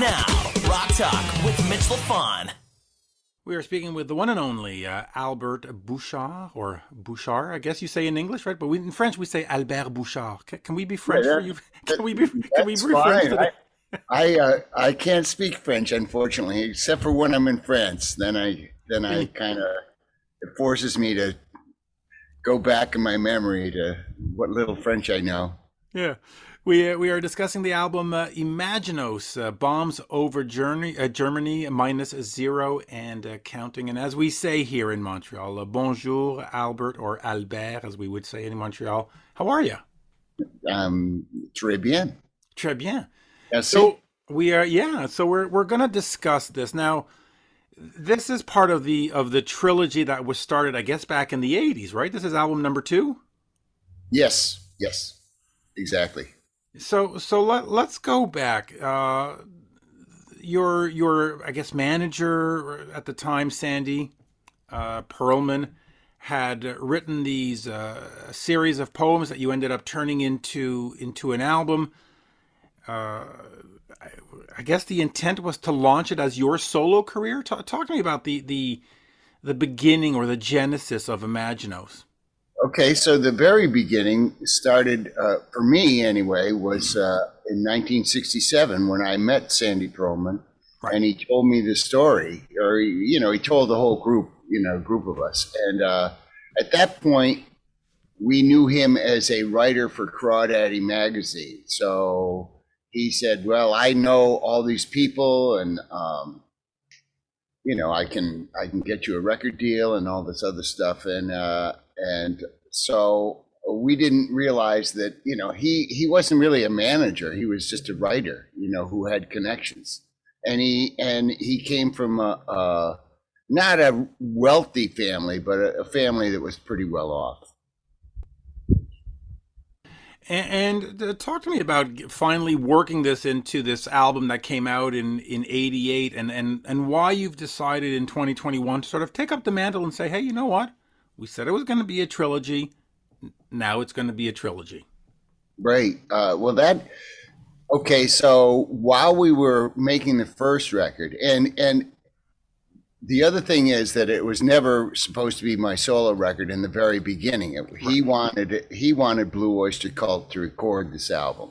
Now, Rock Talk with Mitch LaFon. We are speaking with the one and only uh, Albert Bouchard, or Bouchard, I guess you say in English, right? But we, in French, we say Albert Bouchard. Can, can we be French Yeah, for you? Can we be? Can we be That's French fine. today? I I, uh, I can't speak French, unfortunately, except for when I'm in France. Then I then I kind of it forces me to go back in my memory to what little French I know. Yeah. We, we are discussing the album uh, Imaginos, uh, Bombs Over Germany, uh, Germany, minus zero and uh, counting. And as we say here in Montreal, uh, bonjour, Albert, or Albert, as we would say in Montreal. How are you? Um, très bien. Très bien. Merci. So we are, yeah. So we're we're going to discuss this now. This is part of the of the trilogy that was started, I guess, back in the '80s, right? This is album number two. yes, yes, exactly. So so let let's go back. Uh, your your I guess manager at the time, Sandy uh, Pearlman, had written these uh, series of poems that you ended up turning into into an album. Uh, I, I guess the intent was to launch it as your solo career. Talk, talk to me about the the the beginning or the genesis of Imaginos. Okay, so the very beginning started uh, for me anyway was uh, in 1967 when I met Sandy Pearlman, Right. and he told me the story, or you know, he told the whole group, you know, group of us, and uh, at that point, we knew him as a writer for Crawdaddy magazine. So he said, "Well, I know all these people, and um, you know, I can I can get you a record deal and all this other stuff." And uh, and so we didn't realize that you know he he wasn't really a manager. He was just a writer, you know, who had connections. And he and he came from a, a not a wealthy family, but a, a family that was pretty well off. And, and uh, talk to me about finally working this into this album that came out in in '88, and and and why you've decided in 2021 to sort of take up the mantle and say, hey, you know what? We said it was going to be a trilogy. Now it's going to be a trilogy. Right. Uh, well, that. Okay, so while we were making the first record, and and the other thing is that it was never supposed to be my solo record in the very beginning. It, he wanted he wanted Blue Oyster Cult to record this album,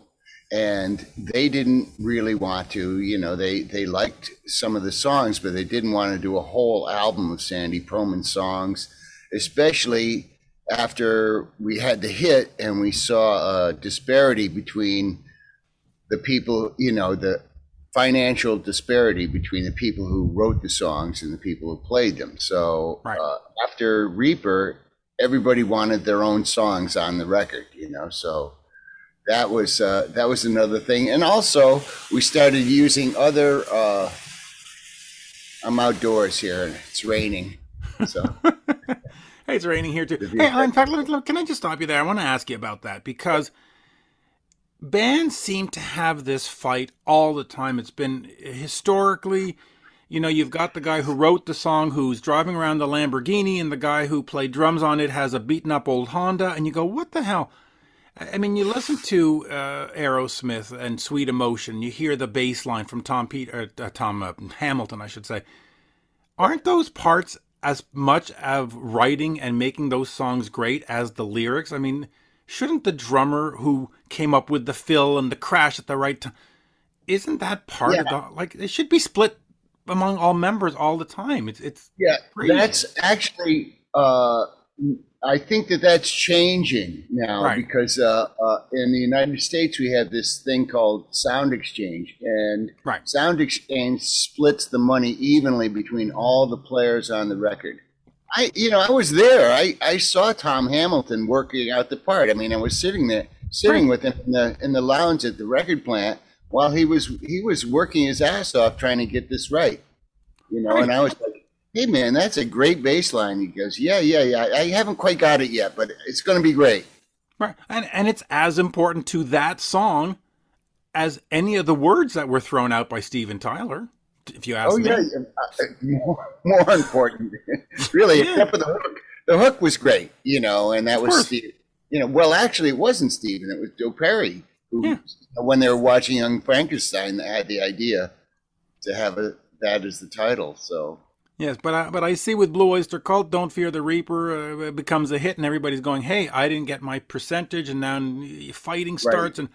and they didn't really want to. You know, they they liked some of the songs, but they didn't want to do a whole album of Sandy Pearlman songs, especially after we had the hit and we saw a disparity between the people, you know, the financial disparity between the people who wrote the songs and the people who played them. So Right. uh, after Reaper, everybody wanted their own songs on the record, you know. So that was uh, that was another thing, and also we started using other. Uh, I'm outdoors here and it's raining, so. Hey, it's raining here too. Hey, in fact, let me, can I just stop you there? I want to ask you about that because bands seem to have this fight all the time. It's been historically, you know, you've got the guy who wrote the song who's driving around the Lamborghini, and the guy who played drums on it has a beaten up old Honda, and you go, what the hell? I mean, you listen to uh, Aerosmith and Sweet Emotion. You hear the bass line from Tom Pete, uh, uh, Tom uh, Hamilton, I should say. Aren't those parts as much of writing and making those songs great as the lyrics? I mean, shouldn't the drummer who came up with the fill and the crash at the right time, isn't that part of the like? It should be split among all members all the time. It's it's Yeah, Crazy. that's actually. Uh, I think that that's changing now Right. because uh, uh, in the United States we have this thing called Sound Exchange, and Right. Sound Exchange splits the money evenly between all the players on the record. I, you know, I was there. I, I saw Tom Hamilton working out the part. I mean, I was sitting there, sitting with him in the in the lounge at the record plant while he was he was working his ass off trying to get this right. You know, and I was like, "Hey, man, that's a great bass line." He goes, "Yeah, yeah, yeah. I haven't quite got it yet, but it's going to be great." right, and and it's as important to that song as any of the words that were thrown out by Steven Tyler. If you ask me. Oh me, yeah, uh, more, more important, really. Yeah. Except for the hook. The hook was great, you know, and that Of was course. Steve. You know, well, actually, it wasn't Steven. It was Joe Perry who, Yeah. when they were watching Young Frankenstein, that had the idea to have a, that as the title. So Yes, but I, but I see with Blue Oyster Cult, Don't Fear the Reaper uh, becomes a hit, and everybody's going, "Hey, I didn't get my percentage," and now fighting starts, and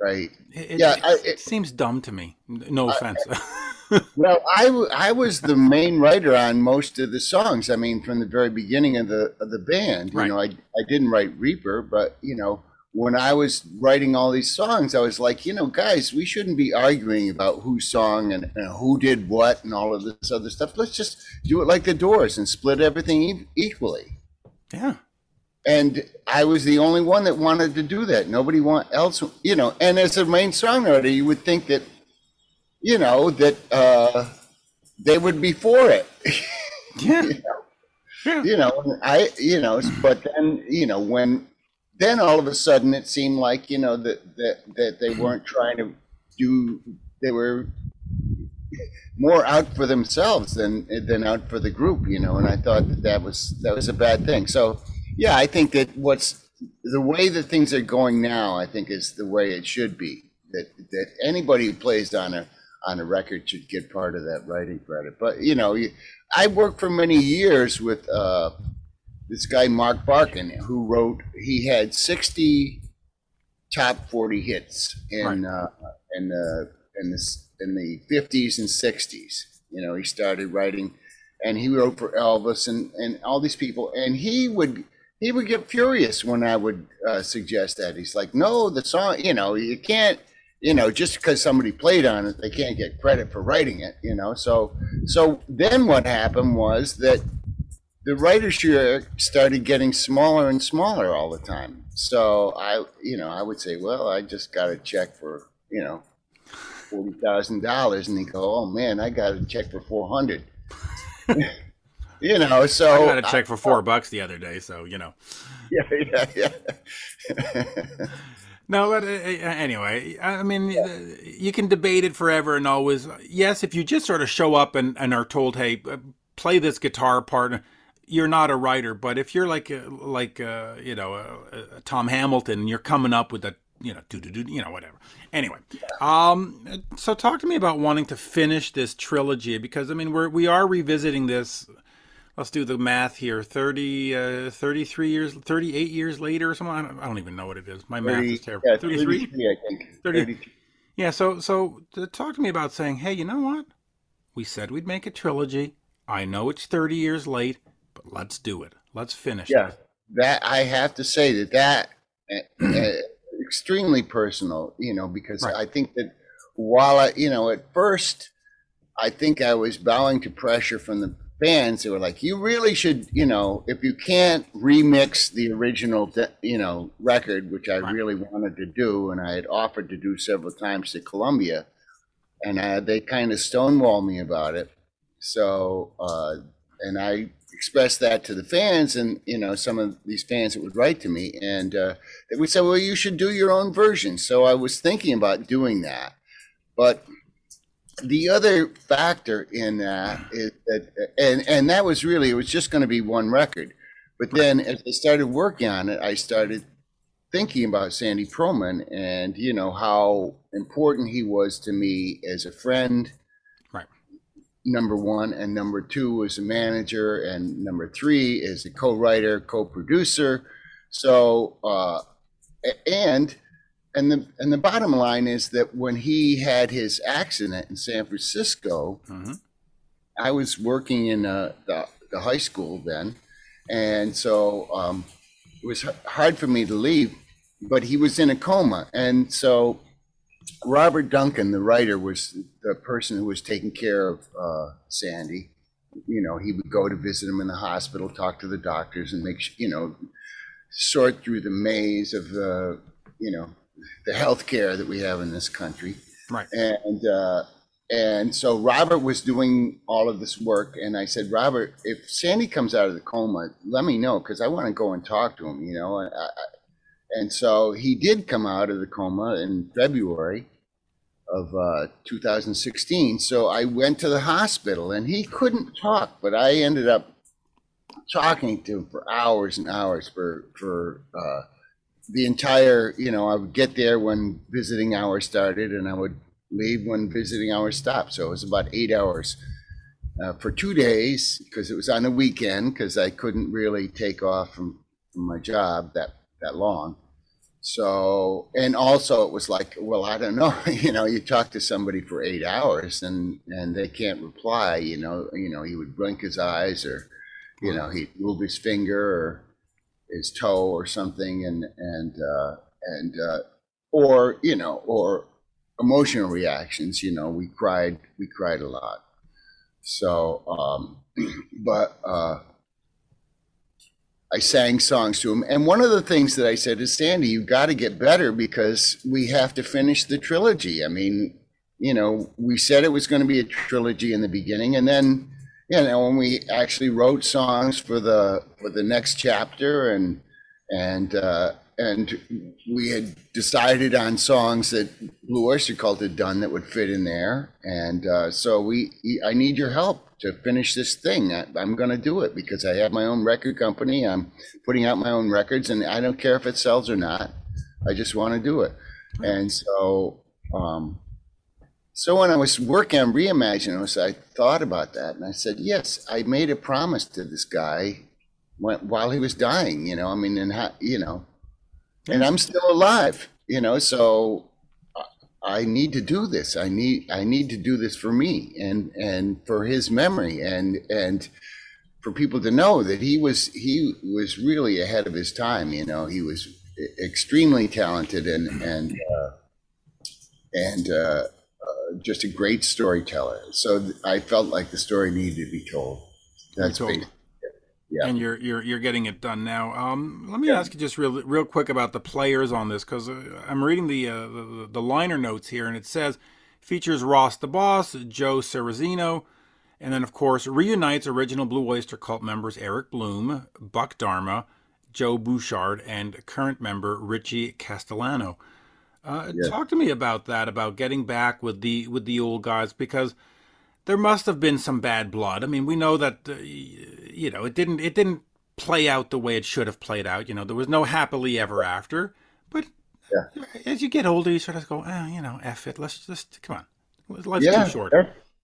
right, it, Yeah, it, I- it it- seems dumb to me. No offense. well, I I was the main writer on most of the songs. I mean, from the very beginning of the of the band. You Right. know, I I didn't write Reaper, but you know, when I was writing all these songs, I was like, you know, guys, we shouldn't be arguing about who sung and, and who did what and all of this other stuff. Let's just do it like the Doors and split everything e- equally. yeah, And I was the only one that wanted to do that. Nobody want else, you know. And as a main songwriter, you would think that, you know, that uh, they would be for it. yeah, yeah. you know, and I, you know, but then, you know, when then all of a sudden it seemed like, you know, that that that they weren't trying to do, they were more out for themselves than than out for the group, you know. And I thought that that was that was a bad thing. So, yeah, I think that what's the way that things are going now, I think is the way it should be. That that anybody who plays on a on a record should get part of that writing credit. But you know, I worked for many years with uh, this guy Mark Barkin, who wrote. He had sixty top forty hits in uh, in the in the in the fifties and sixties. You know, he started writing, and he wrote for Elvis and and all these people, and he would. He would get furious when I would uh, suggest that. He's like, "No, the song, you know, you can't, you know, just because somebody played on it, they can't get credit for writing it, you know." So, so then what happened was that the writer's share started getting smaller and smaller all the time. So I, you know, I would say, well, I just got a check for, you know, forty thousand dollars, and they go, oh man, I got a check for four hundred. you know, so I got a check for four bucks the other day, so you know. yeah, yeah, yeah. No, but uh, uh, anyway, I mean, uh, you can debate it forever and always. Yes, if you just sort of show up and, and are told, "Hey, uh, play this guitar part," you're not a writer. But if you're like uh, like uh, you know uh, uh, Tom Hamilton, and you're coming up with a you know do do do you know whatever. Anyway, um, so talk to me about wanting to finish this trilogy because I mean we're we are revisiting this. Let's do the math here. 30, uh, 33 years, 38 years later or something. I don't, I don't even know what it is. My math is terrible. Yeah, 33? 33, I think. 30. 33. Yeah, so so talk to me about saying, hey, you know what? We said we'd make a trilogy. I know it's 30 years late, let's do it. Let's finish Yeah, it. that I have to say that that uh, uh, extremely personal, you know, because Right. I think that while I, you know, at first, I think I was bowing to pressure from the fans who were like, "You really should, you know, if you can't remix the original, you know, record, which I Right. really wanted to do, and I had offered to do several times to Columbia, and uh, they kind of stonewalled me about it. So, uh, and I expressed that to the fans, and you know, some of these fans that would write to me, and uh, they would say, "Well, you should do your own version." So I was thinking about doing that, but the other factor in that is that, and and that was really it was just going to be one record, but then as I started working on it, I started thinking about Sandy Pearlman and you know how important he was to me as a friend. Number one and number two as a manager and number three is a co-writer co-producer so uh and and the and the bottom line is that when he had his accident in san francisco hmm I was working in uh, the, the high school then, and so um, it was hard for me to leave. But he was in a coma, and so Robert Duncan, the writer, was the person who was taking care of uh, Sandy. You know, he would go to visit him in the hospital, talk to the doctors, and make you know sort through the maze of the you know the health care that we have in this country Right. and uh, and so Robert was doing all of this work, and I said, Robert, if Sandy comes out of the coma, let me know because I want to go and talk to him, you know. I, I- and so he did come out of the coma in February of uh, 2016. So I went to the hospital, and he couldn't talk, but I ended up talking to him for hours and hours for for. Uh, the entire, you know, I would get there when visiting hours started, and I would leave when visiting hours stopped. So it was about eight hours uh, for two days because it was on a weekend because I couldn't really take off from, from my job that, that long. So, and also it was like, well, I don't know, you know, you talk to somebody for eight hours and, and they can't reply, you know, you know, he would blink his eyes or, you know, he'd move his finger or his toe or something and, and, uh, and, uh, or, you know, or emotional reactions, you know, we cried, we cried a lot. So, um, but, uh, I sang songs to him. And one of the things that I said is, Sandy, you've got to get better because we have to finish the trilogy. I mean, you know, we said it was going to be a trilogy in the beginning, and then, you know, when we actually wrote songs for the for the next chapter, and and uh, and we had decided on songs that Blue Oyster Cult had done that would fit in there, and uh, so we, I need your help to finish this thing. I, I'm going to do it because I have my own record company. I'm putting out my own records, and I don't care if it sells or not. I just want to do it. And so, um, so when I was working on Reimagine, was, I thought about that, and I said, yes, I made a promise to this guy when, while he was dying. You know, I mean, and how, you know, and I'm still alive. You know, so I need to do this. I need I need to do this for me and and for his memory and and for people to know that he was he was really ahead of his time. You know, he was extremely talented and and uh, and uh, uh, just a great storyteller. So I felt like the story needed to be told. That's told. Yeah. And you're you're you're getting it done now. Um, let me yeah. ask you just real real quick about the players on this because uh, I'm reading the, uh, the, the liner notes here, and it says features Ross the Boss, Joe Cerisano, and then of course reunites original Blue Oyster Cult members Eric Bloom, Buck Dharma, Joe Bouchard, and current member Richie Castellano. Uh, yeah. Talk to me about that, about getting back with the with the old guys, because there must have been some bad blood. I mean, we know that uh, you know it didn't it didn't play out the way it should have played out. You know, there was no happily ever after. But yeah. as you get older, you sort of go, oh, you know, f it. Let's just come on. Life's yeah, too short.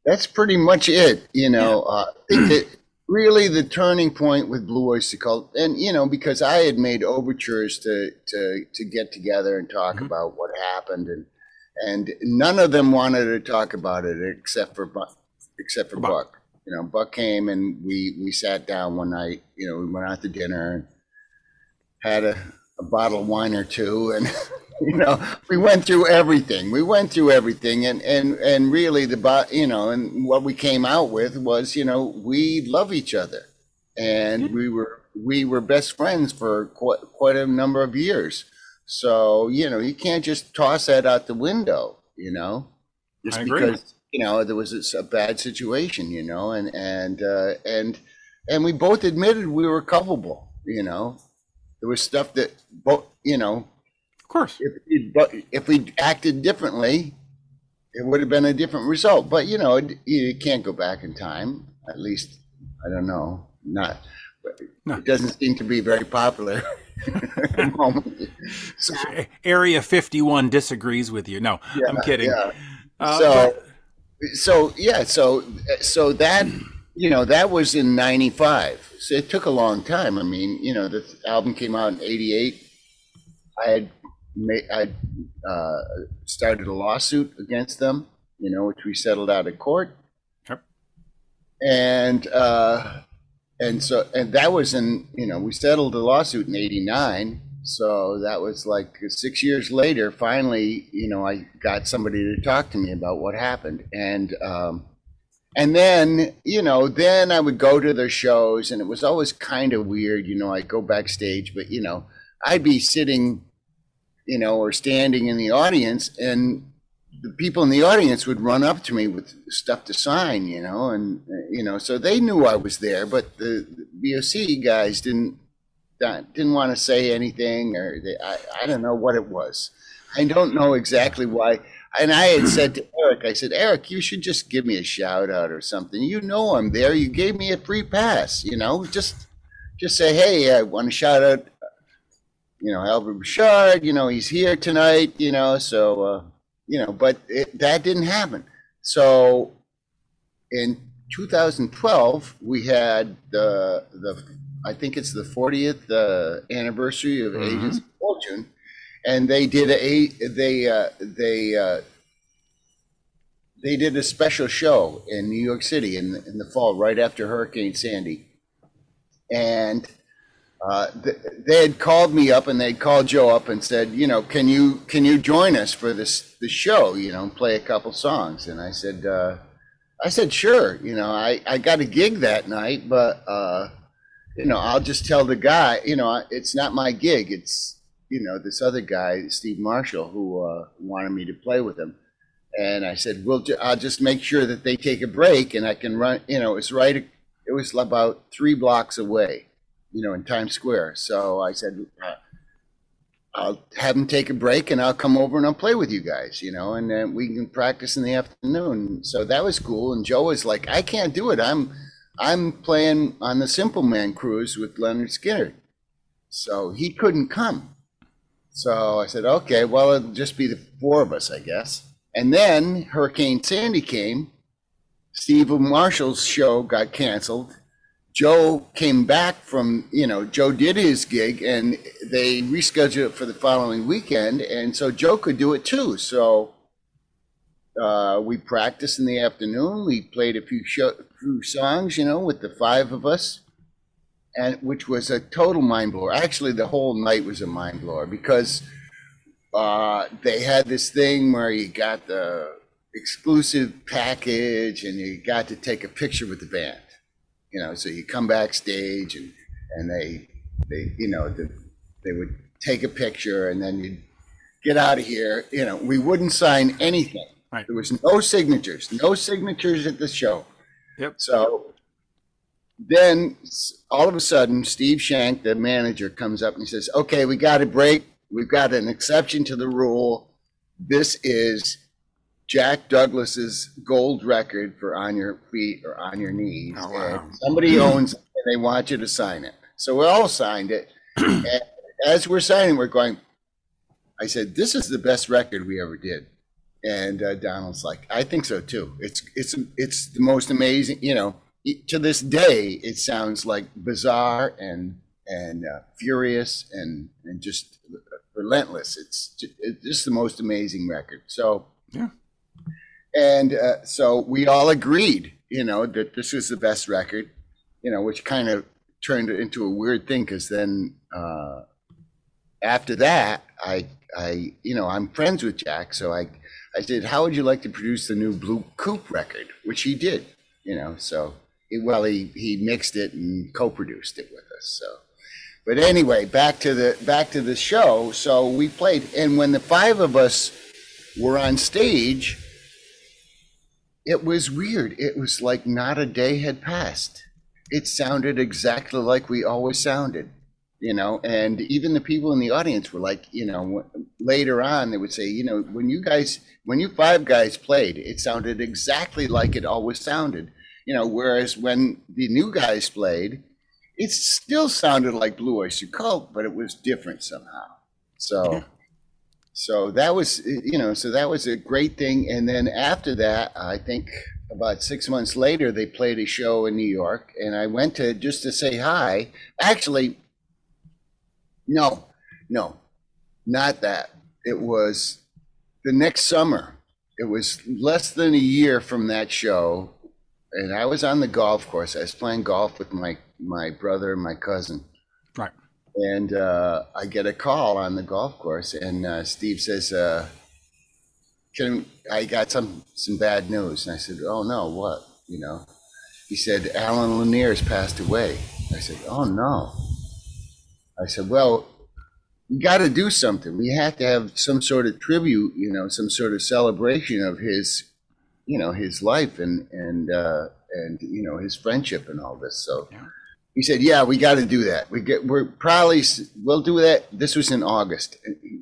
That's pretty much it. You know, yeah. uh, really the turning point with Blue Oyster Cult, and you know, because I had made overtures to to to get together and talk mm-hmm. about what happened, and and none of them wanted to talk about it except for except for Buck. Buck. You know, Buck came and we we sat down one night. You know, we went out to dinner and had a, a bottle of wine or two, and you know, we went through everything. We went through everything, and and and really the you know, and what we came out with was you know we love each other, and we were we were best friends for quite, quite a number of years. So you know, you can't just toss that out the window. You know, just because you know there was a bad situation you know and and uh, and and we both admitted we were culpable you know. There was stuff that both you know of course. if if we acted differently it would have been a different result. But you know it, you can't go back in time at least i don't know not. No. it doesn't seem to be very popular. So, area 51 disagrees with you. No yeah, i'm kidding. yeah. Uh, so but, so yeah, so so that you know that was in '95. So it took a long time. I mean, you know, the album came out in '88. I had made, I uh, started a lawsuit against them, you know, which we settled out of court. Yep. And uh, and so and that was in you know we settled the lawsuit in '89 so that was like six years later. Finally, you know, I got somebody to talk to me about what happened, and um, and then you know, then I would go to their shows, and it was always kind of weird. You know, I'd go backstage, but you know, I'd be sitting, you know, or standing in the audience, and the people in the audience would run up to me with stuff to sign, you know, and you know, so they knew I was there, but the, the BOC guys didn't didn't want to say anything, or they, I, I don't know what it was. I don't know exactly why. And I had said to Eric, I said, Eric, you should just give me a shout out or something. You know I'm there. You gave me a free pass. You know, just just say, hey, I want to shout out. You know, Albert Bouchard. You know, he's here tonight. You know, so uh, you know, but it, that didn't happen. So in 2012, we had the the I think it's the 40th uh, anniversary of Mhm. Agents of Fortune, and they did a they uh, they uh, they did a special show in New York City in in the fall, right after Hurricane Sandy, and. Uh, th- they had called me up and they'd called Joe up and said, you know, can you can you join us for this the show, you know, play a couple songs? And I said, uh, I said, sure. You know, I, I got a gig that night, but, uh, you know, I'll just tell the guy, you know, it's not my gig. It's, you know, this other guy, Steve Marshall, who uh, wanted me to play with him. And I said, we'll, ju- I'll just make sure that they take a break and I can run, you know, it's right, it was about three blocks away, you know, in Times Square. So I said, uh, I'll have them take a break and I'll come over and I'll play with you guys, you know, and then we can practice in the afternoon. So that was cool. And Joe was like, I can't do it. I'm, I'm playing on the Simple Man cruise with Lynyrd Skynyrd. So he couldn't come. So I said, okay, well, it'll just be the four of us, I guess. And then Hurricane Sandy came. Steve Marshall's show got canceled. Joe came back from, you know, Joe did his gig and they rescheduled it for the following weekend. And so Joe could do it too. So uh, we practiced in the afternoon. We played a few, show, few songs, you know, with the five of us, and which was a total mind blower. Actually, the whole night was a mind blower because uh, they had this thing where you got the exclusive package and you got to take a picture with the band you know so you come backstage and and they they you know the, they would take a picture and then you'd get out of here you know we wouldn't sign anything Right. there was no signatures no signatures at the show Yep. so then all of a sudden steve Schenck the manager comes up and he says okay we got a break we've got an exception to the rule this is Jack Douglas's gold record for On Your Feet or On Your Knees. Oh, wow. And somebody owns it and they want you to sign it. So we all signed it. and as we're signing, we're going, I said, this is the best record we ever did. And uh, Donald's like, I think so too. It's, it's, it's the most amazing, you know, to this day, it sounds like bizarre and, and uh, furious and, and just relentless. It's, it's just the most amazing record. So, Yeah. and uh, so we all agreed, you know, that this was the best record, you know, which kind of turned it into a weird thing because then uh, after that, I, I, you know, I'm friends with Jack, so I, I said, how would you like to produce the new Blue Coupe record, which he did, you know, so well, he he mixed it and co-produced it with us, so. But anyway, back to the back to the show. So we played, and when the five of us were on stage, it was weird. It was like not a day had passed. It sounded exactly like we always sounded, you know. And even the people in the audience were like, you know, later on they would say, you know, when you guys, when you five guys played, it sounded exactly like it always sounded, you know. Whereas when the new guys played, it still sounded like Blue Oyster Cult, but it was different somehow. So, Yeah. so that was, you know, so that was a great thing. And then after that, I think about six months later, they played a show in New York, and I went to just to say hi. Actually, no, no, not that. It was the next summer. It was less than a year from that show, and I was on the golf course. I was playing golf with my my brother and my cousin, Right. and uh, I get a call on the golf course, and uh, Steve says, uh, "Can I got some some bad news?" And I said, "Oh no, what?" You know, he said, "Allen Lanier's passed away." I said, "Oh no." I said, "Well, we got to do something. We have to have some sort of tribute, you know, some sort of celebration of his, you know, his life and and uh, and you know his friendship and all this." So Yeah. he said, "Yeah, we got to do that. We get we're probably we'll do that. This was in August.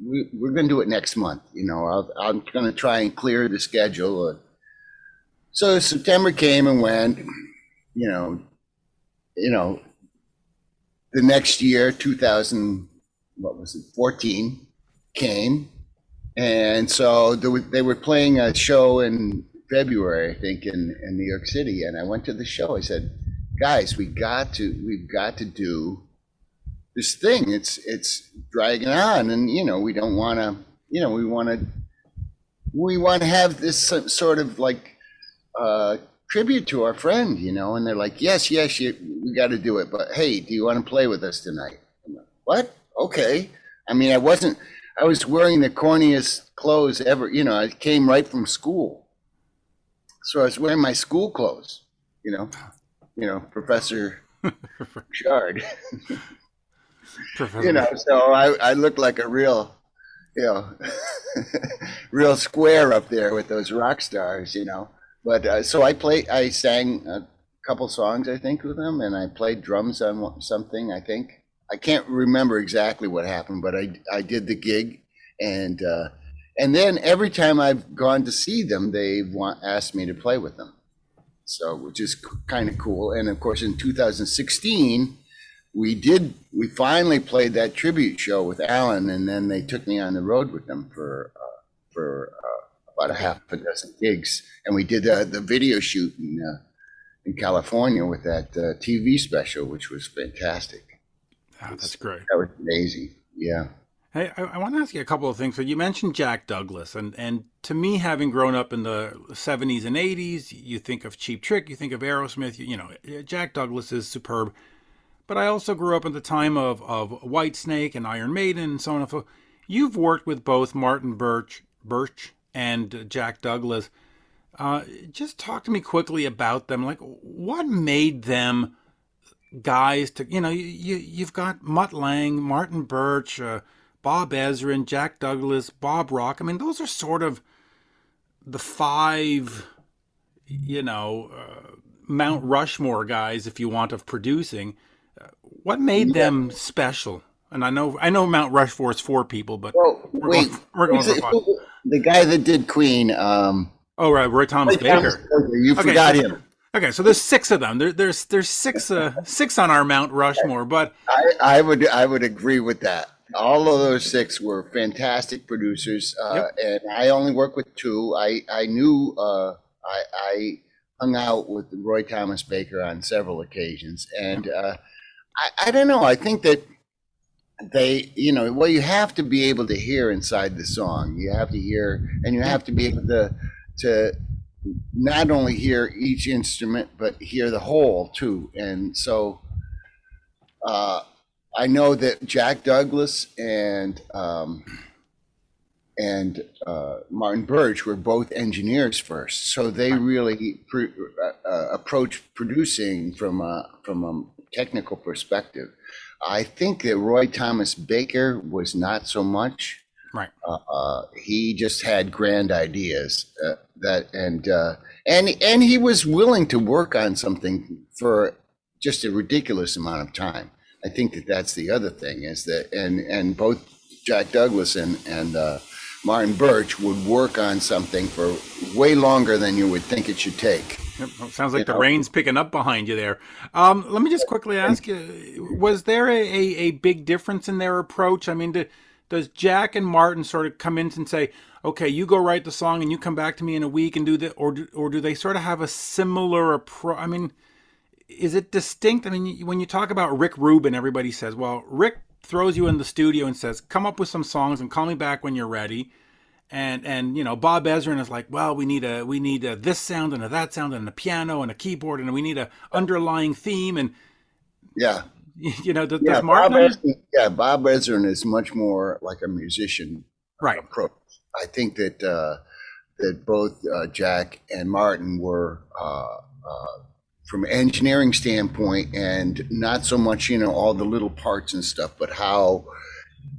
We, we're going to do it next month. You know, I'll, I'm going to try and clear the schedule." So September came and went. You know, you know, the next year, 2000, what was it, 14, came, And so they were, playing a show in February, I think, in, in New York City. And I went to the show. I said, guys, we got to, we've got to do this thing. It's, it's dragging on. And, you know, we don't want to, you know, we want to, we want to have this sort of like, uh, tribute to our friend, you know, and they're like, yes, yes, you, we got to do it. But hey, do you want to play with us tonight? I'm like, what? Okay. I mean, I wasn't, I was wearing the corniest clothes ever. You know, I came right from school. So I was wearing my school clothes, you know, you know, Professor Shard, you know, so I, I looked like a real, you know, real square up there with those rock stars, you know. But uh, so I played, I sang a couple songs, I think, with them, and I played drums on something, I think. I can't remember exactly what happened, but I, I did the gig, and uh, and then every time I've gone to see them, they want asked me to play with them, so which is kind of cool. And of course, in 2016, we did we finally played that tribute show with Allen, and then they took me on the road with them for uh, for uh, about a half a dozen gigs, and we did uh, the video shoot in uh, in California with that uh, TV special, which was fantastic. Ah, that's great. That was amazing. Yeah. Hey, I, I want to ask you a couple of things. So you mentioned Jack Douglas, and and to me, having grown up in the '70s and '80s, you think of Cheap Trick, you think of Aerosmith. You, you know, Jack Douglas is superb. But I also grew up in the time of of Whitesnake and Iron Maiden and so on and so. forth. You've worked with both Martin Birch, Birch and Jack Douglas. Uh, just talk to me quickly about them. Like, what made them guys to you know you, you you've got Mutt Lange, Martin Birch, uh, Bob Ezrin, Jack Douglas, Bob Rock. I mean, those are sort of the five, you know, uh, Mount Rushmore guys, if you want, of producing. Uh, what made them special? And I know I know Mount Rushmore is four people, but Well, we're wait. going, we're going for five. The guy that did Queen. Um, Oh right, Roy Thomas Thomas Baker. Baker, You Okay, forgot so- him. Okay, so there's six of them. There, there's there's six uh, six on our Mount Rushmore, but I, I would I would agree with that. All of those six were fantastic producers, uh, and I only worked with two. I I knew uh, I, I hung out with Roy Thomas Baker on several occasions, and uh, I I don't know. I think that they you know well you have to be able to hear inside the song. You have to hear, and you have to be able to to not only hear each instrument but hear the whole too. And so. Uh, I know that Jack Douglas and um, and uh, Martin Birch were both engineers first, so they really pr- uh, uh, approached producing from a from a technical perspective. I think that Roy Thomas Baker was not so much. right. Uh, uh, he just had grand ideas uh, that and uh, and and he was willing to work on something for just a ridiculous amount of time. I think that that's the other thing is that and and both Jack Douglas and and uh, Martin Birch would work on something for way longer than you would think it should take. Yep, well, sounds like You the know? rain's picking up behind you there. Um, let me just quickly ask you: Was there a, a, a big difference in their approach? I mean, do, does Jack and Martin sort of come in and say, "Okay, you go write the song, and you come back to me in a week and do that," or do, or do they sort of have a similar approach? I mean, is it distinct? I mean, when you talk about Rick Rubin, everybody says, "Well, Rick throws you in the studio and says, "Come up with some songs and call me back when you're ready." and and you know Bob Ezrin is like, well, we need a we need a this sound and a that sound and a piano and a keyboard and we need a underlying theme and Yeah, you know does, yeah. does Bob Ezrin, yeah, Bob Ezrin is much more like a musician right approach. I think that uh, that both uh, Jack and Martin were uh, uh, from engineering standpoint, and not so much you know all the little parts and stuff, but how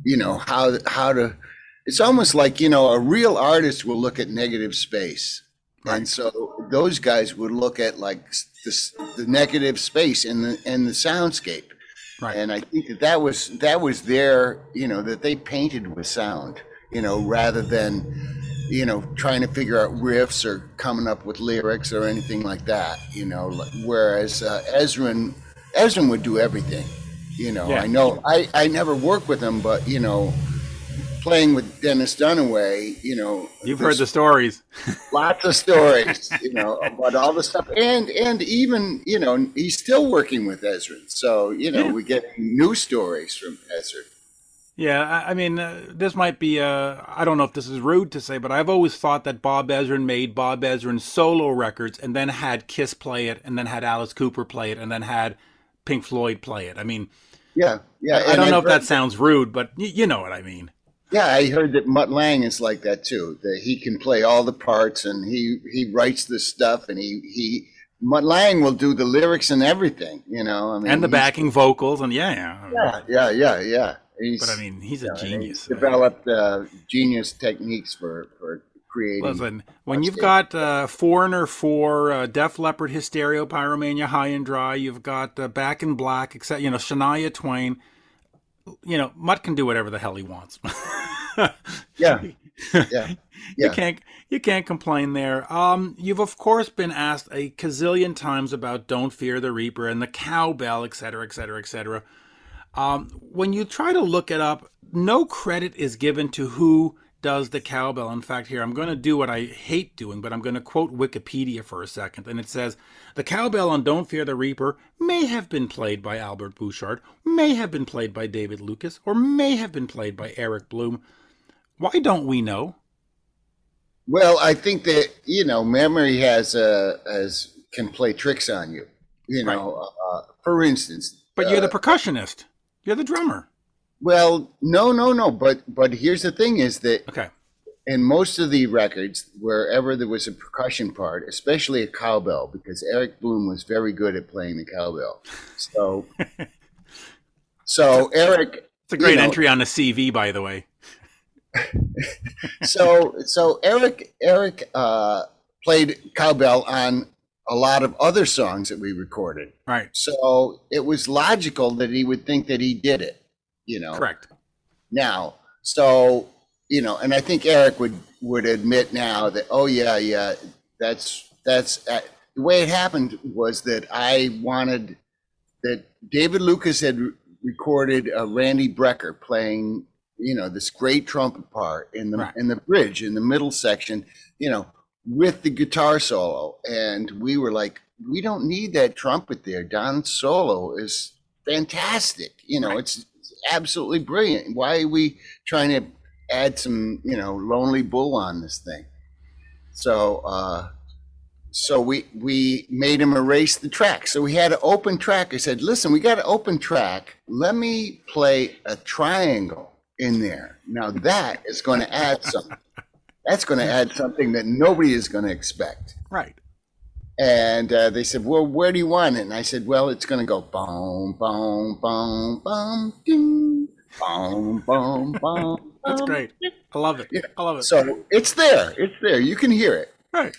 you know how how to. It's almost like you know a real artist will look at negative space, and so those guys would look at like this, the negative space in the in the soundscape. right And I think that that was that was their, you know, that they painted with sound, you know, rather than, you know, trying to figure out riffs or coming up with lyrics or anything like that, you know. like- Whereas uh, Ezrin, Ezrin would do everything, you know. Yeah. I know I I never worked with him, but you know, playing with Dennis Dunaway, you know, You've heard the stories. lots of stories, you know, about all the stuff, and and even you know he's still working with Ezrin. so you know Yeah. we get new stories from Ezrin. Yeah, I, I mean, uh, this might be, uh, I don't know if this is rude to say, but I've always thought that Bob Ezrin made Bob Ezrin solo records and then had Kiss play it, and then had Alice Cooper play it, and then had Pink Floyd play it. I mean, Yeah, yeah. I and don't know I've if that sounds rude, but y- you know what I mean. Yeah, I heard that Mutt Lange is like that too. That he can play all the parts and he he writes the stuff and he he Mutt Lange will do the lyrics and everything. You know, I mean, And the backing vocals, and yeah, yeah. Yeah, yeah, yeah, yeah. He's, But I mean, he's a genius. developed uh, genius techniques for for creating. Listen, when you've got uh, Foreigner for uh, Def Leppard, Hysteria, Pyromania, High and Dry, you've got uh, Back in Black, except, you know, Shania Twain, you know, Mutt can do whatever the hell he wants. Yeah, yeah, You can't you can't complain there. Um, you've of course been asked a gazillion times about "Don't Fear the Reaper" and the cowbell, et cetera, et cetera, et cetera. Um, when you try to look it up, no credit is given to who does the cowbell. In fact, here I'm going to do what I hate doing, but I'm going to quote Wikipedia for a second, and it says the cowbell on "Don't Fear the Reaper" may have been played by Albert Bouchard, may have been played by David Lucas, or may have been played by Eric Bloom. Why don't we know? Well, I think that you know, memory has uh, has can play tricks on you. You know, uh, for instance. But you're the uh, percussionist. You're the drummer. well, no, no, no. But but here's the thing: is that Okay. in most of the records, wherever there was a percussion part, especially a cowbell, because Eric Bloom was very good at playing the cowbell. So, so Eric, It's a great You know- entry on the CV, by the way. so so Eric Eric uh, played cowbell on a lot of other songs that we recorded. Right. So it was logical that he would think that he did it. You know, Correct. now. So, you know, and I think Eric would would admit now that oh yeah, yeah, that's that's uh, the way it happened was that I wanted that David Lucas had re- recorded uh, Randy Brecker playing, you know, this great trumpet part in the Right. in the bridge in the middle section, you know, with the guitar solo, and we were like, we don't need that trumpet there. Don's solo is fantastic. You know, Right. it's, it's absolutely brilliant. Why are we trying to add some, you know, lonely bull on this thing? So, uh, so we we made him erase the track. So we had an open track. I said, "Listen, we got an open track. Let me play a triangle in there. Now that is going to add something. That's going to add something that nobody is going to expect." Right. And uh, they said, "Well, where do you want it?" And I said, "Well, it's going to go boom, boom, boom, boom, ding, boom, boom, boom." That's great. I love it. Yeah. I love it. So it's there. It's there. You can hear it. right.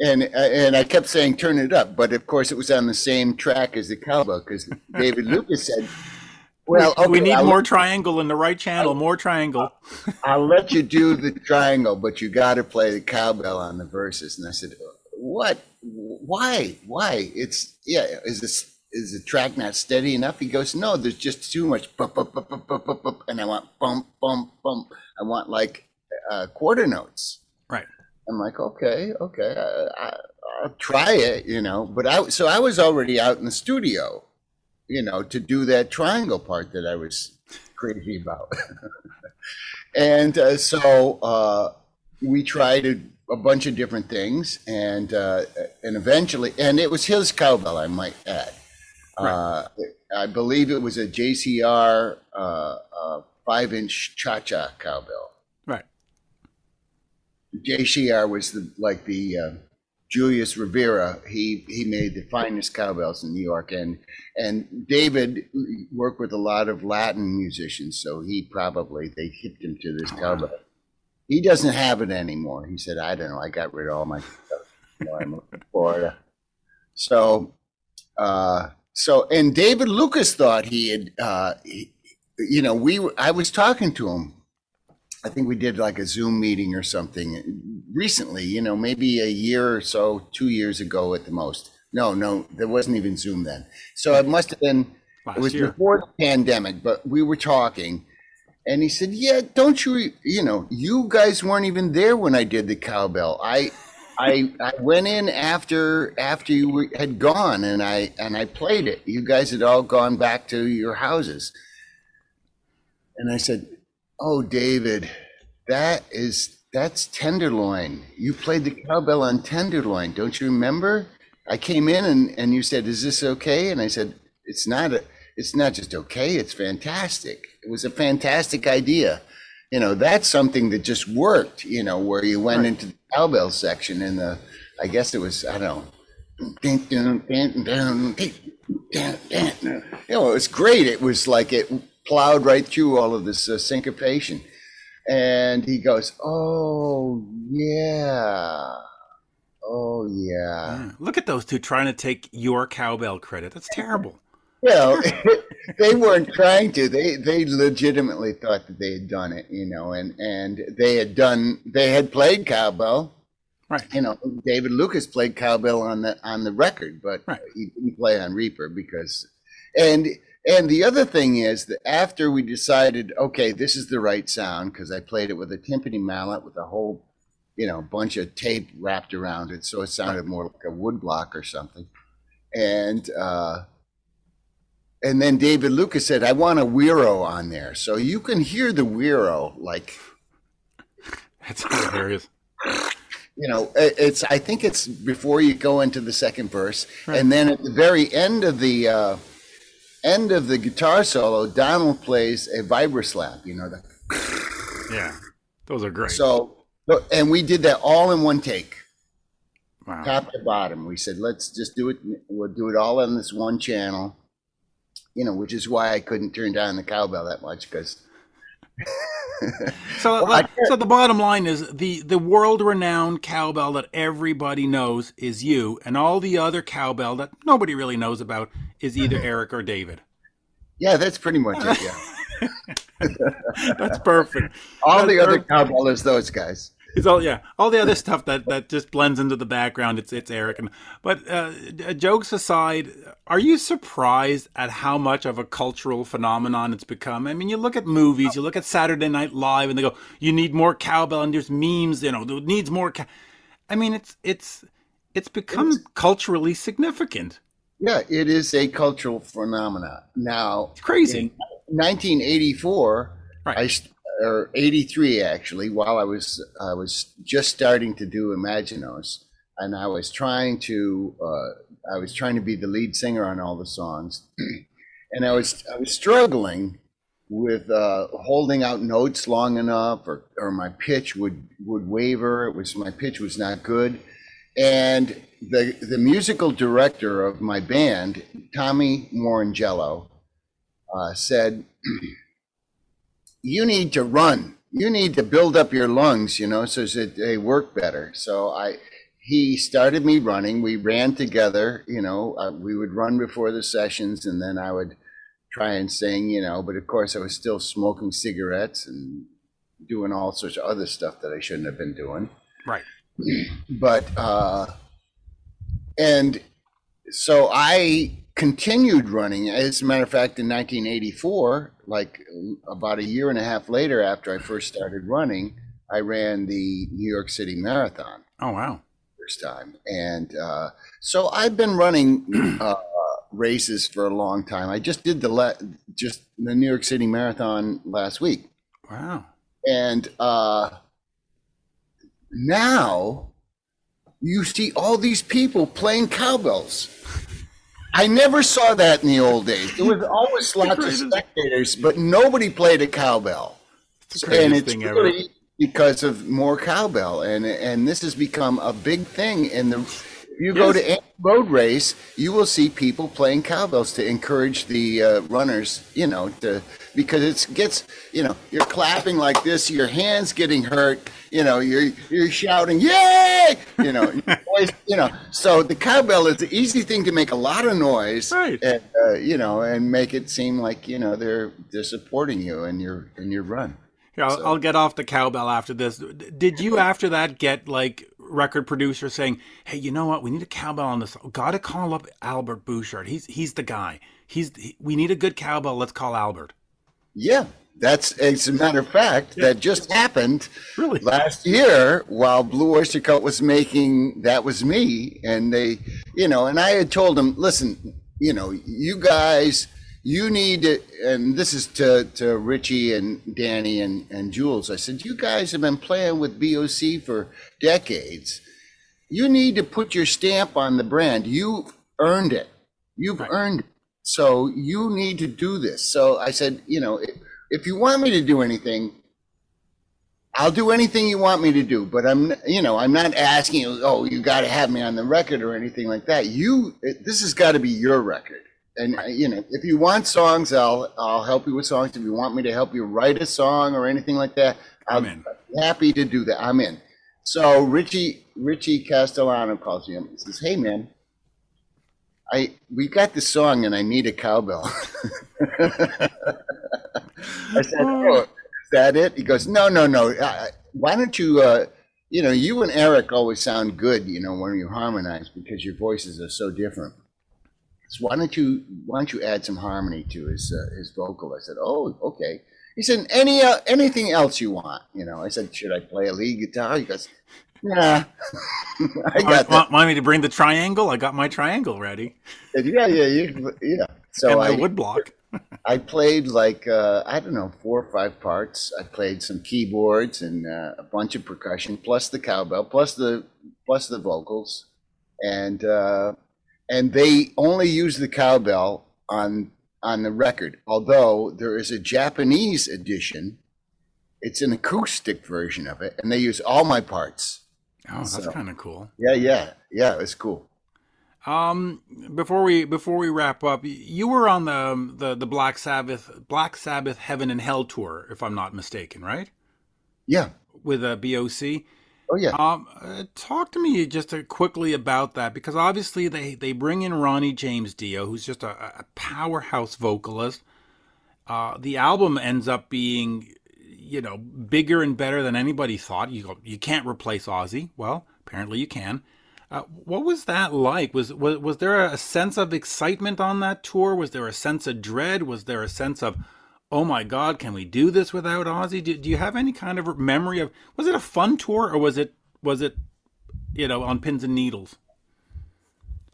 And uh, and I kept saying turn it up, but of course it was on the same track as the cowbell because David Lucas said, "Well, we need I'll, more triangle in the right channel. More triangle. I'll let you do the triangle, but you got to play the cowbell on the verses." And I said, "What? Why? Why? It's yeah. Is this is the track not steady enough?" He goes, "No, there's just too much bump, bump, bump, bump, bump, bump, bump, and I want bump, bump, bump. I want like uh, quarter notes." Right. I'm like, okay, okay, I, I, I'll try it, you know. But I, so I was already out in the studio, you know, to do that triangle part that I was crazy about. and uh, so uh, we tried a, a bunch of different things, and uh, and eventually, and it was his cowbell, I might add. Uh, I believe it was a JCR uh, uh, five-inch cha-cha cowbell. Right. JCR was the like the uh, Julius Rivera. He he made the finest cowbells in New York, and and David worked with a lot of Latin musicians, so he probably they hipped him to this cowbell. He doesn't have it anymore. He said, "I don't know. I got rid of all my stuff. You know, I moved to Florida." So, uh, so and David Lucas thought he had, uh, he, you know, we were, I was talking to him I think we did like a Zoom meeting or something uh, recently, you know, maybe a year or so, two years ago at the most. No, no, there wasn't even Zoom then. So it must have been, Last it was year. before the pandemic, but we were talking And he said, "Yeah, don't you? You know, you guys weren't even there when I did the cowbell. I, I, I went in after after you were, had gone, and I and I played it. You guys had all gone back to your houses." And I said, "Oh, David, that is that's Tenderloin. You played the cowbell on Tenderloin, don't you remember? I came in and and you said, "Is this okay?" And I said, "It's not a, it's not just okay. It's fantastic. It was a fantastic idea." You know, that's something that just worked. You know, where you went into the cowbell section and the, I guess it was I don't know. You know, it was great. It was like it plowed right through all of this uh, syncopation. And he goes, Oh, yeah. Oh, yeah. Yeah. Look at those two trying to take your cowbell credit. That's terrible. Well, they weren't trying to. They they legitimately thought that they had done it, you know, and and they had done. They had played cowbell. Right. You know, David Lucas played cowbell on the on the record, but Right. he didn't play on Reaper because. And and the other thing is that after we decided, okay, this is the right sound because I played it with a timpani mallet with a whole, you know, bunch of tape wrapped around it, so it sounded more like a woodblock or something, and. uh and then David Lucas said, I want a güiro on there. So you can hear the güiro, like, That's hilarious. you know, it's, I think it's before you go into the second verse. And then at the very end of the, uh, end of the guitar solo, Donald plays a vibra slap. you know, the, Yeah. Those are great. so, and we did that all in one take, wow. top to bottom. We said, let's just do it. We'll do it all on this one channel, you know, which is why I couldn't turn down the cowbell that much because So, Well, I- so the bottom line is the the world renowned cowbell that everybody knows is you, and all the other cowbell that nobody really knows about is either Eric or David. Yeah, that's pretty much it. Yeah. That's perfect. All the That's other perfect. cowbellers, those guys. It's all yeah, all the other stuff that that just blends into the background. It's it's Eric. And but uh, uh, jokes aside, are you surprised at how much of a cultural phenomenon it's become? I mean, you look at movies, you look at Saturday Night Live, and they go, "You need more cowbell," and there's memes. You know, needs more. Cow-. I mean, it's it's it's become culturally significant. Yeah, it is a cultural phenomenon. Now, It's crazy. in 1984, Right. I or 83 actually, while I was I was just starting to do Imaginos, and I was trying to uh, I was trying to be the lead singer on all the songs, and I was I was struggling with uh, holding out notes long enough, or or my pitch would would waver. It was my pitch was not good, and the the musical director of my band, Tommy Morrongiello, uh, said, "You need to run. You need to build up your lungs, you know, so that they work better." So I. He started me running. We ran together, you know. Uh, we would run before the sessions, and then I would try and sing, you know. But of course, I was still smoking cigarettes and doing all sorts of other stuff that I shouldn't have been doing Right. but uh and so i continued running. As a matter of fact in 1984 like about a year and a half later after i first started running i ran the new york city marathon. Oh wow. first time. And uh so i've been running uh races for a long time. I just did the le- just the new york city marathon last week. Wow. and uh, now you see all these people playing cowbells. I never saw that in the old days. There was always lots of spectators, but nobody played a cowbell. It's the And it's thing ever. because of more cowbell, and and this has become a big thing. In the if you go to any road race, you will see people playing cowbells to encourage the uh, runners. You know, to because it gets you know you're clapping like this, your hands getting hurt. You know, you're you're shouting yay. You know, you know. So the cowbell is the easy thing to make a lot of noise, Right. and uh, you know, and make it seem like you know they're they're supporting you in your in your run. Yeah, I'll, I'll get off the cowbell after this. Did you after that get like record producer saying, "Hey, you know what? We need a cowbell on this. Got to call up Albert Bouchard. He's he's the guy. He's he, we need a good cowbell. Let's call Albert." Yeah, that's as a matter of fact that just happened Really? last year while Blue Oyster Cult was making that was me, and they, you know, and I had told them, listen, you know, you guys, you need to, and this is to to Richie and Danny and and Jules. I said, you guys have been playing with BOC for decades. You need to put your stamp on the brand. You've earned it. You've earned it. So you need to do this. So I said, you know, if, if you want me to do anything, I'll do anything you want me to do. But I'm, you know, I'm not asking you, oh, you got to have me on the record or anything like that. You, this has got to be your record. And uh, you know, if you want songs, I'll I'll help you with songs. If you want me to help you write a song or anything like that, I'm I'm in. happy to do that. I'm in. So Richie Richie Castellano calls me up and says, "Hey man, I we got this song and I need a cowbell." I said, "Oh, is that it?" He goes, "No, no, no. Uh, why don't you? Uh, you know, you and Eric always sound good. You know, when you harmonize because your voices are so different. So why don't you why don't you add some harmony to his uh, his vocal?" I said, "Oh, okay." He said, "Any uh, anything else you want?" You know, I said, "Should I play a lead guitar?" He goes, "Nah, I got Want, that." want me to bring the triangle? I got my triangle ready. Said, yeah, yeah, you, yeah. So and I wood block. I played like uh, I don't know four or five parts. I played some keyboards and uh, a bunch of percussion, plus the cowbell, plus the plus the vocals, and uh, and they only use the cowbell on on the record. Although there is a Japanese edition, it's an acoustic version of it, and they use all my parts. Oh, that's So- kind of cool. Yeah, yeah, yeah. It's cool. Um, before we before we wrap up, you were on the um, the the Black Sabbath Black Sabbath Heaven and Hell tour, if I'm not mistaken, right? Yeah. With a BOC. Oh yeah. Um, uh, talk to me just uh, quickly about that because obviously they they bring in Ronnie James Dio, who's just a, a powerhouse vocalist. Uh, the album ends up being, you know, bigger and better than anybody thought. You you can't replace Ozzy. Well, apparently you can. Uh, what was that like? Was, was was there a sense of excitement on that tour? Was there a sense of dread? Was there a sense of, oh my God, can we do this without Ozzy? Do, do you have any kind of memory of? Was it a fun tour or was it was it, you know, on pins and needles?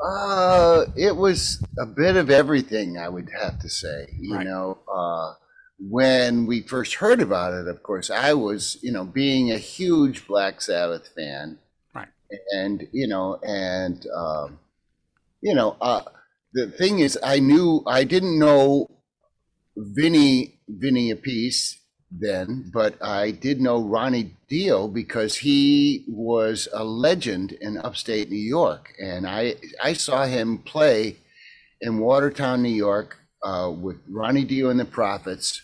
Uh, it was a bit of everything, I would have to say. You Right. know, uh, when we first heard about it, of course, I was, you know, being a huge Black Sabbath fan, Right. and you know, and um, you know, uh, the thing is, I knew I didn't know Vinny Vinny Appice then, but I did know Ronnie Dio because he was a legend in upstate New York, and I I saw him play in Watertown, New York, uh, with Ronnie Dio and the Prophets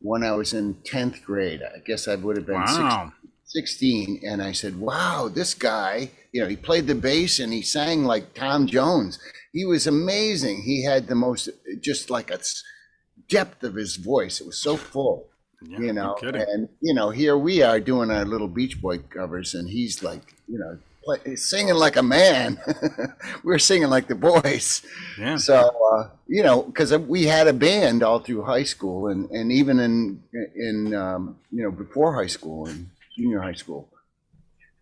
when I was in tenth grade. I guess I would have been Wow. 16 and I said, wow, this guy, you know, he played the bass and he sang like Tom Jones. He was amazing. He had the most, just like a depth of his voice. It was so full, Yeah, you know. And, you know, here we are doing our little Beach Boy covers and he's like, you know, play, singing like a man. We're singing like the boys. Yeah. So uh, you know, because we had a band all through high school, and, and even in in um, you know before high school and junior high school.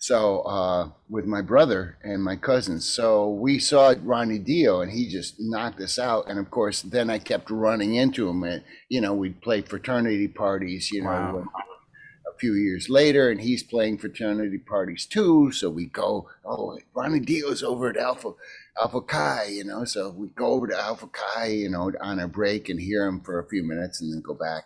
So uh, with my brother and my cousins, so we saw Ronnie Dio, and he just knocked us out. And of course, then I kept running into him, and you know, we'd play fraternity parties, you know. Wow. a few years later, and he's playing fraternity parties too. So we go, oh, Ronnie Dio's over at Alpha Alpha Chi, you know. So we go over to Alpha Chi, you know, on a break and hear him for a few minutes, and then go back.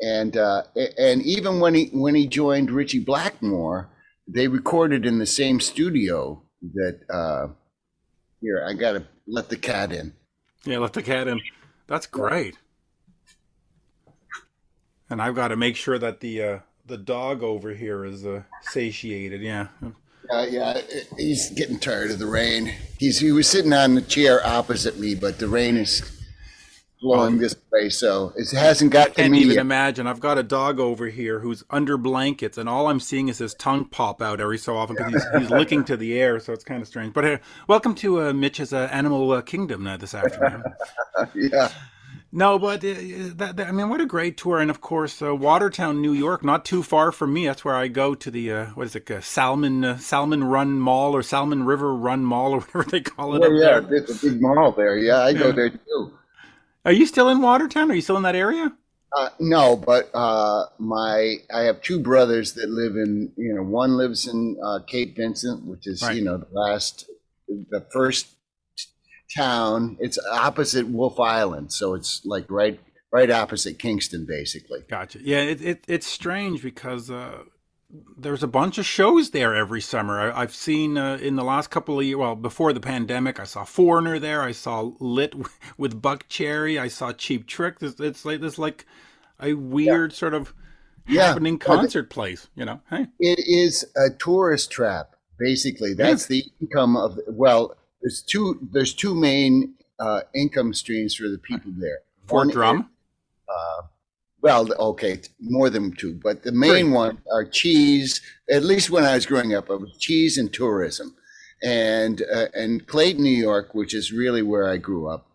And uh, and even when he when he joined Ritchie Blackmore, they recorded in the same studio that. Uh, here, I gotta let the cat in. Yeah, let the cat in. That's great. And I've got to make sure that the uh, the dog over here is uh, satiated. Yeah. Uh, yeah, he's getting tired of the rain. He's he was sitting on the chair opposite me, but the rain is blowing this way, so it hasn't got to Can't me even yet. imagine. I've got a dog over here who's under blankets, and all I'm seeing is his tongue pop out every so often because he's, he's licking to the air, so it's kind of strange. But uh, welcome to uh, Mitch's uh, Animal uh, Kingdom uh, this afternoon. yeah, No, but uh, that, that, I mean, what a great tour! And of course, uh, Watertown, New York, not too far from me. That's where I go to the uh, what is it, Salmon uh, Salmon Run Mall or Salmon River Run Mall or whatever they call it. Oh, up yeah, there. it's a big mall there. Yeah, I go Yeah. there too. Are you still in Watertown? Are you still in that area? Uh, no, but uh, my I have two brothers that live in you know one lives in uh, Cape Vincent, which is Right. you know the last the first town. It's opposite Wolfe Island, so it's like right right opposite Kingston, basically. Gotcha. Yeah, it, it it's strange because uh, there's a bunch of shows there every summer. I, I've seen uh, in the last couple of years, well, before the pandemic, I saw Foreigner there. I saw Lit with Buckcherry. I saw Cheap Trick. It's, it's like this like a weird sort of Yeah. happening concert place. You know, hey, It is a tourist trap, basically. That's the income of well. There's two. There's two main uh, income streams for the people there. Fort One Drum. is, uh, well, okay, more than two, but the main Three. one are cheese. At least when I was growing up, it was cheese and tourism, and uh, and Clayton, New York, which is really where I grew up,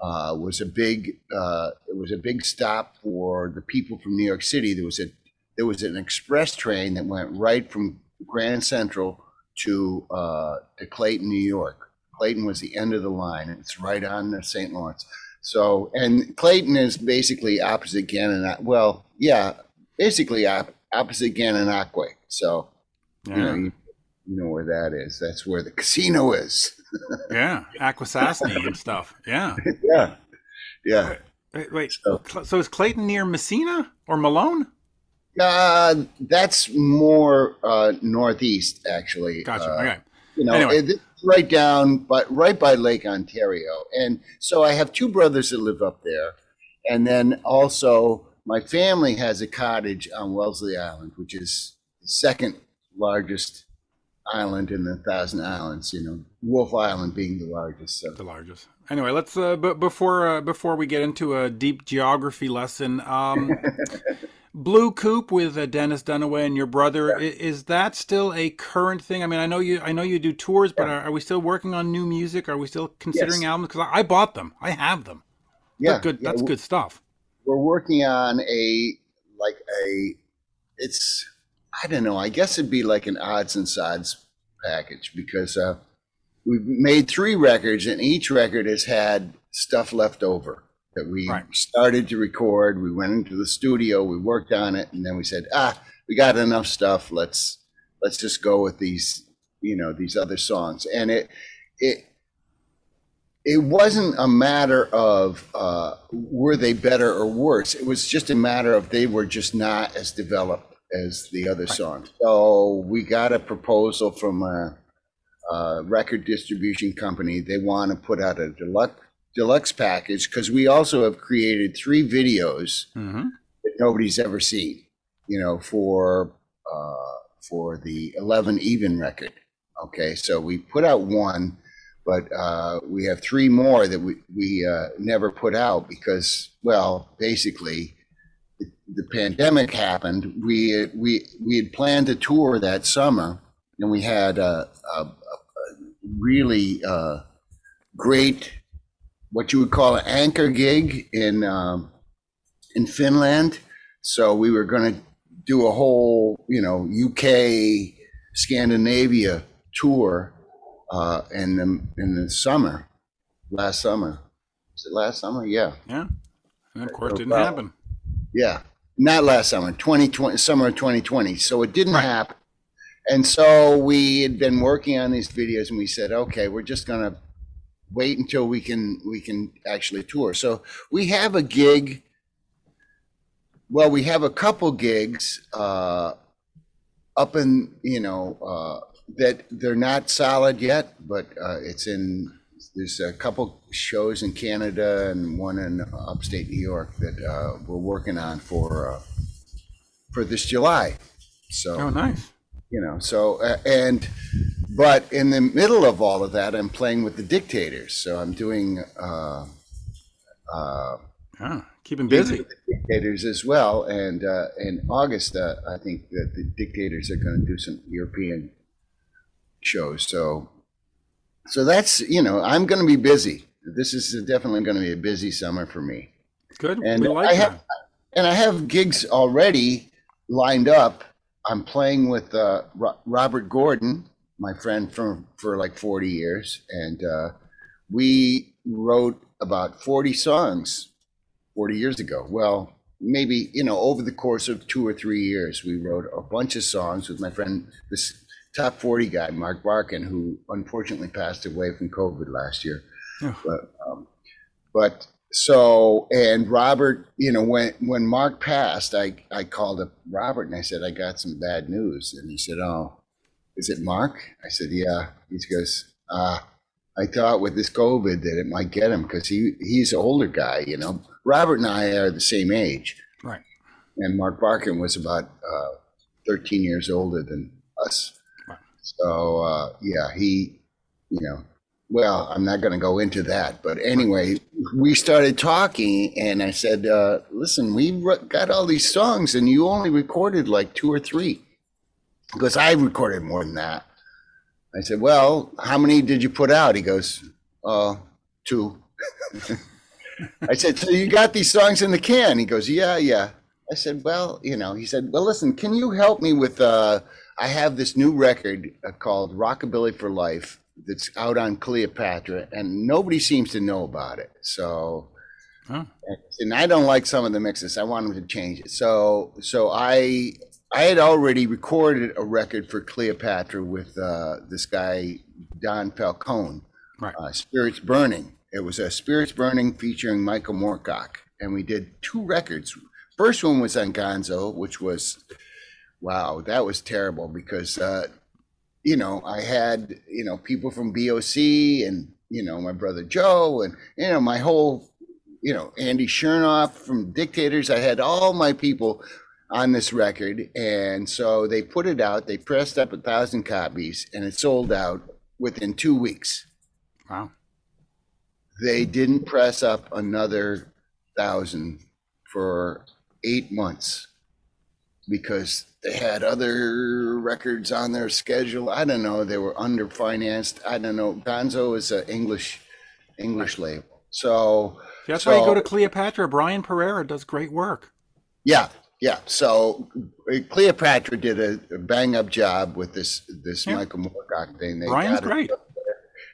uh, was a big. Uh, it was a big stop for the people from New York City. There was a there was an express train that went right from Grand Central to uh, to Clayton, New York. Clayton was the end of the line. and It's right on the St. Lawrence. So, and Clayton is basically opposite Gananoque. Well, yeah, basically op- opposite Gananoque. So, you know, you, you know where that is. That's where the casino is. yeah, Akwesasne and stuff. Yeah. yeah, yeah. Wait, wait. So- So is Clayton near Massena or Malone? Uh, that's more uh, northeast, actually. Gotcha. Uh, okay. you know, Anyway. it's right down, but right by Lake Ontario. And so I have two brothers that live up there. And then also my family has a cottage on Wellesley Island, which is the second largest island in the Thousand Islands, you know, Wolfe Island being the largest. So the largest. Anyway, let's uh, but before uh, before we get into a deep geography lesson, um, Blue Coupe with uh, Dennis Dunaway and your brother i- is that still a current thing? I mean, I know you I know you do tours, but are, are we still working on new music? Are we still considering Yes. albums? Because I, I bought them, I have them. yeah, They're good. yeah, That's good stuff. we're working on a like a it's I don't know. I guess it'd be like an odds and sods package because uh, we've made three records, and each record has had stuff left over that we Right. started to record. We went into the studio, we worked on it, and then we said, ah, we got enough stuff. Let's let's just go with these, you know, these other songs. And it it it wasn't a matter of uh, were they better or worse. It was just a matter of they were just not as developed as the other songs. So we got a proposal from a, a record distribution company. They want to put out a deluxe deluxe package because we also have created three videos hmm that nobody's ever seen. You know, for uh, for the eleven even record. Okay, so we put out one, but uh, we have three more that we we uh, never put out because, well, basically, the, the pandemic happened. We we we had planned a tour that summer, and we had a, a, a really uh, great what you would call an anchor gig in um, in Finland. So we were going to do a whole, you know, UK Scandinavia tour uh, in the in the summer, last summer. Was it last summer? Yeah, Yeah. And of course, No didn't happen. yeah. Not last summer, 2020, summer of 2020. So it didn't Right. happen. And so we had been working on these videos, and we said, okay, we're just going to wait until we can we can actually tour. So we have a gig. Well, we have a couple gigs uh, up in you know uh, that they're not solid yet, but uh, it's in. There's a couple shows in Canada and one in upstate New York that uh, we're working on for uh, for this July. So Oh, nice. You know so uh, and but in the middle of all of that i'm playing with the dictators so i'm doing uh uh Yeah. Keeping busy. with the dictators as well and uh in august uh, i think that the dictators are going to do some european shows so so that's you know i'm going to be busy this is definitely going to be a busy summer for me Good. And we like I that. have, and I have gigs already lined up. I'm playing with uh, Ro- Robert Gordon, my friend from for like 40 years, and uh, we wrote about 40 songs 40 years ago. Well, maybe you know over the course of two or three years, we wrote a bunch of songs with my friend, this top 40 guy, Mark Barkan, who unfortunately passed away from COVID last year. Yeah. But, um, but so and Robert, you know, when when Mark passed, I I called up Robert and I said I got some bad news, and he said, "Oh, is it Mark?" I said, "Yeah." He goes, "Uh, I thought with this COVID that it might get him because he he's an older guy, you know. Robert and I are the same age, Right. and Mark Barkan was about uh, 13 years older than us. Right. So uh, yeah, he, you know, well, I'm not going to go into that, but anyway, we started talking, and I said, uh, "Listen, we got all these songs, and you only recorded like two or three, because I recorded more than that." I said, "Well, how many did you put out?" He goes, "Uh, two. I said, "So you got these songs in the can?" He goes, "Yeah, yeah." I said, "Well, you know," he said, "Well, listen, can you help me with? Uh, I have this new record uh, called Rockabilly for Life that's out on Cleopatra, and nobody seems to know about it. So." Huh. And I don't like some of the mixes. I want them to change it. So, so I I had already recorded a record for Cleopatra with uh, this guy Don Falcone, Right. uh, Spirits Burning. It was a Spirits Burning featuring Michael Moorcock, and we did two records. First one was on Gonzo, which was wow, that was terrible because uh, you know I had you know people from BOC and you know my brother Joe and you know my whole you know Andy Shernoff from Dictators. I had all my people on this record, and so they put it out. They pressed up a thousand copies, and it sold out within two weeks. Wow. They didn't press up another thousand for eight months because they had other records on their schedule. I don't know. They were underfinanced. I don't know. Gonzo is an English English label, so That's why you go to Cleopatra. Brian Perera does great work. Yeah, yeah. So uh, Cleopatra did a, bang up job with this this Yeah. Michael Moorcock thing. They Brian's got great.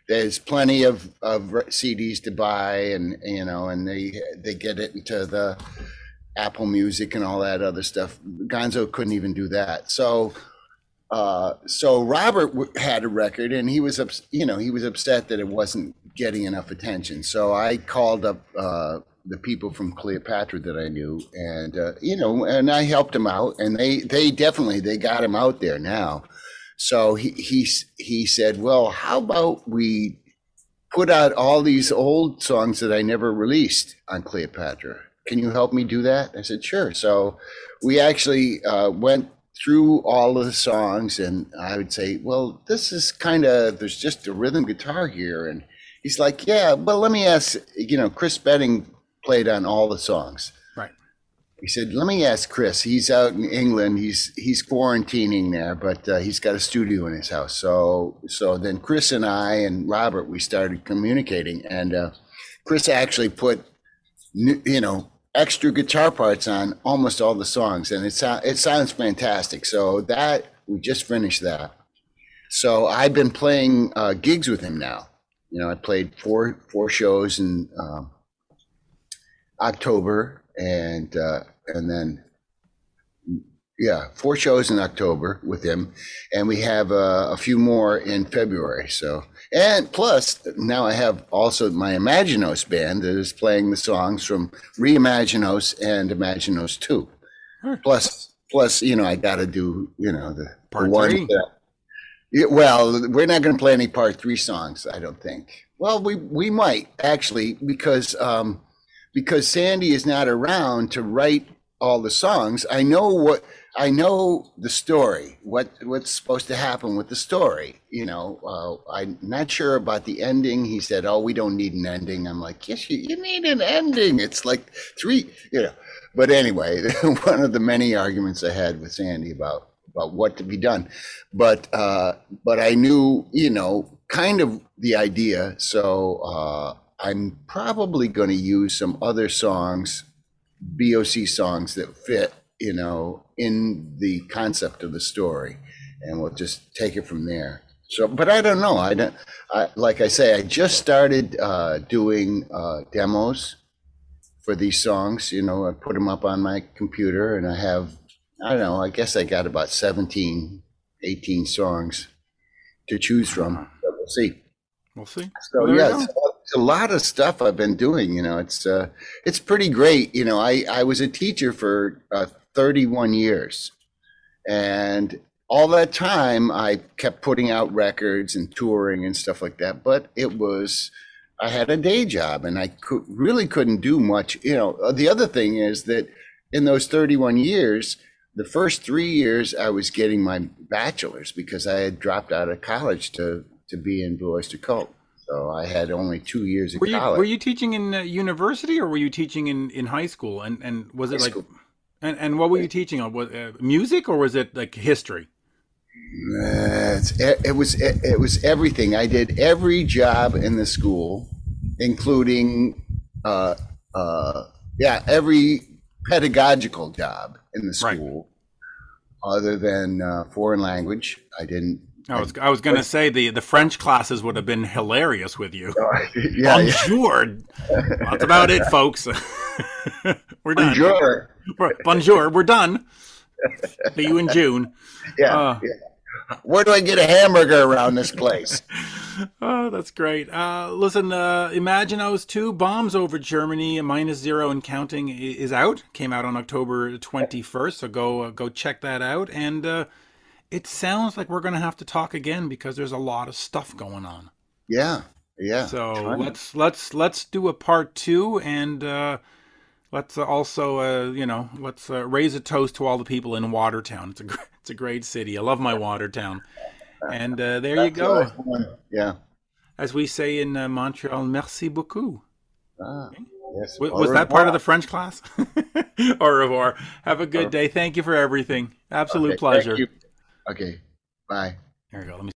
there's plenty of, of CDs to buy, and you know, and they they get it into the Apple Music and all that other stuff. Gonzo couldn't even do that. So, uh, so Robert w- had a record, and he was, ups- you know, he was upset that it wasn't getting enough attention. So I called up uh, the people from Cleopatra that I knew, and uh, you know, and I helped him out, and they they definitely they got him out there now. So he he he said, "Well, how about we put out all these old songs that I never released on Cleopatra? Can you help me do that?" I said, "Sure." So we actually uh, went through all of the songs, and I would say, "Well, this is kind of there's just a rhythm guitar here," and he's like, "Yeah, well, let me ask. You know, Chris Spedding played on all the songs." Right. He said, "Let me ask Chris. He's out in England. He's he's quarantining there, but uh, he's got a studio in his house." So so then Chris and I and Robert we started communicating, and uh, Chris actually put you know extra guitar parts on almost all the songs, and it so- it sounds fantastic. So that we just finished that. So I've been playing uh, gigs with him now. You know, I played four four shows in uh, October, and uh, and then yeah, four shows in October with him, and we have uh, a few more in February. So and plus now I have also my Imaginos band that is playing the songs from Reimaginos and Imaginos Two. Hmm. Plus plus you know I got to do you know the, Part ones three. that- well, we're not going to play any part three songs, I don't think. Well, we we might actually because um, because Sandy is not around to write all the songs. I know what I know the story. What what's supposed to happen with the story? You know, uh, I'm not sure about the ending. He said, "Oh, we don't need an ending." I'm like, "Yes, you, you need an ending. It's like three, you know." But anyway, one of the many arguments I had with Sandy about about what to be done but uh but i knew you know kind of the idea so uh i'm probably going to use some other songs BOC songs that fit, you know, in the concept of the story, and we'll just take it from there. So, but I don't know. I don't. I, like I say, I just started uh, doing uh, demos for these songs. You know, I put them up on my computer, and I have, I don't know. I guess I got about 17, 18 songs to choose from. So we'll see. We'll see. So Well, yeah, it's a lot of stuff I've been doing. You know, it's uh, it's pretty great. You know, I I was a teacher for uh, 31 years, and all that time I kept putting out records and touring and stuff like that. But it was I had a day job, and I could really couldn't do much. You know, Uh, the other thing is that in those 31 years. The first three years, I was getting my bachelor's because I had dropped out of college to to be in Blue Oyster Cult. So I had only two years of Were you college. were you teaching in uh, university or were you teaching in, in high school? And and was it like school. And, and what were you teaching on? Was uh, music or was it like history? Uh, it's, it, it was it, it was everything. I did every job in the school, including uh, uh, yeah every pedagogical job in the Right. school, other than uh, foreign language. I didn't. I was I was gonna say the the French classes would have been hilarious with you. yeah, yeah. Bonjour. That's about it, folks. we're done. Bonjour. We're- Bonjour. We're done. See you in June. Yeah, Uh. yeah. Where do I get a hamburger around this place? Oh, that's great. Uh, listen, uh, those 2 Bombs Over Germany, minus zero and counting, is out. Came out on October 21st, so go uh, go check that out. And uh, it sounds like we're going to have to talk again because there's a lot of stuff going on. Yeah, yeah. So let's let's let's do a part two, and uh, let's also uh, you know let's uh, raise a toast to all the people in Watertown. It's a it's a great city. I love my Watertown. And uh, there you go. Yeah. As we say in uh, Montreal, merci beaucoup. Ah, yes. W- Au was that part of the. French class? Au revoir. Have a good day. Thank you for everything. Absolute Okay, thank pleasure. Okay. Bye. There you go. Let me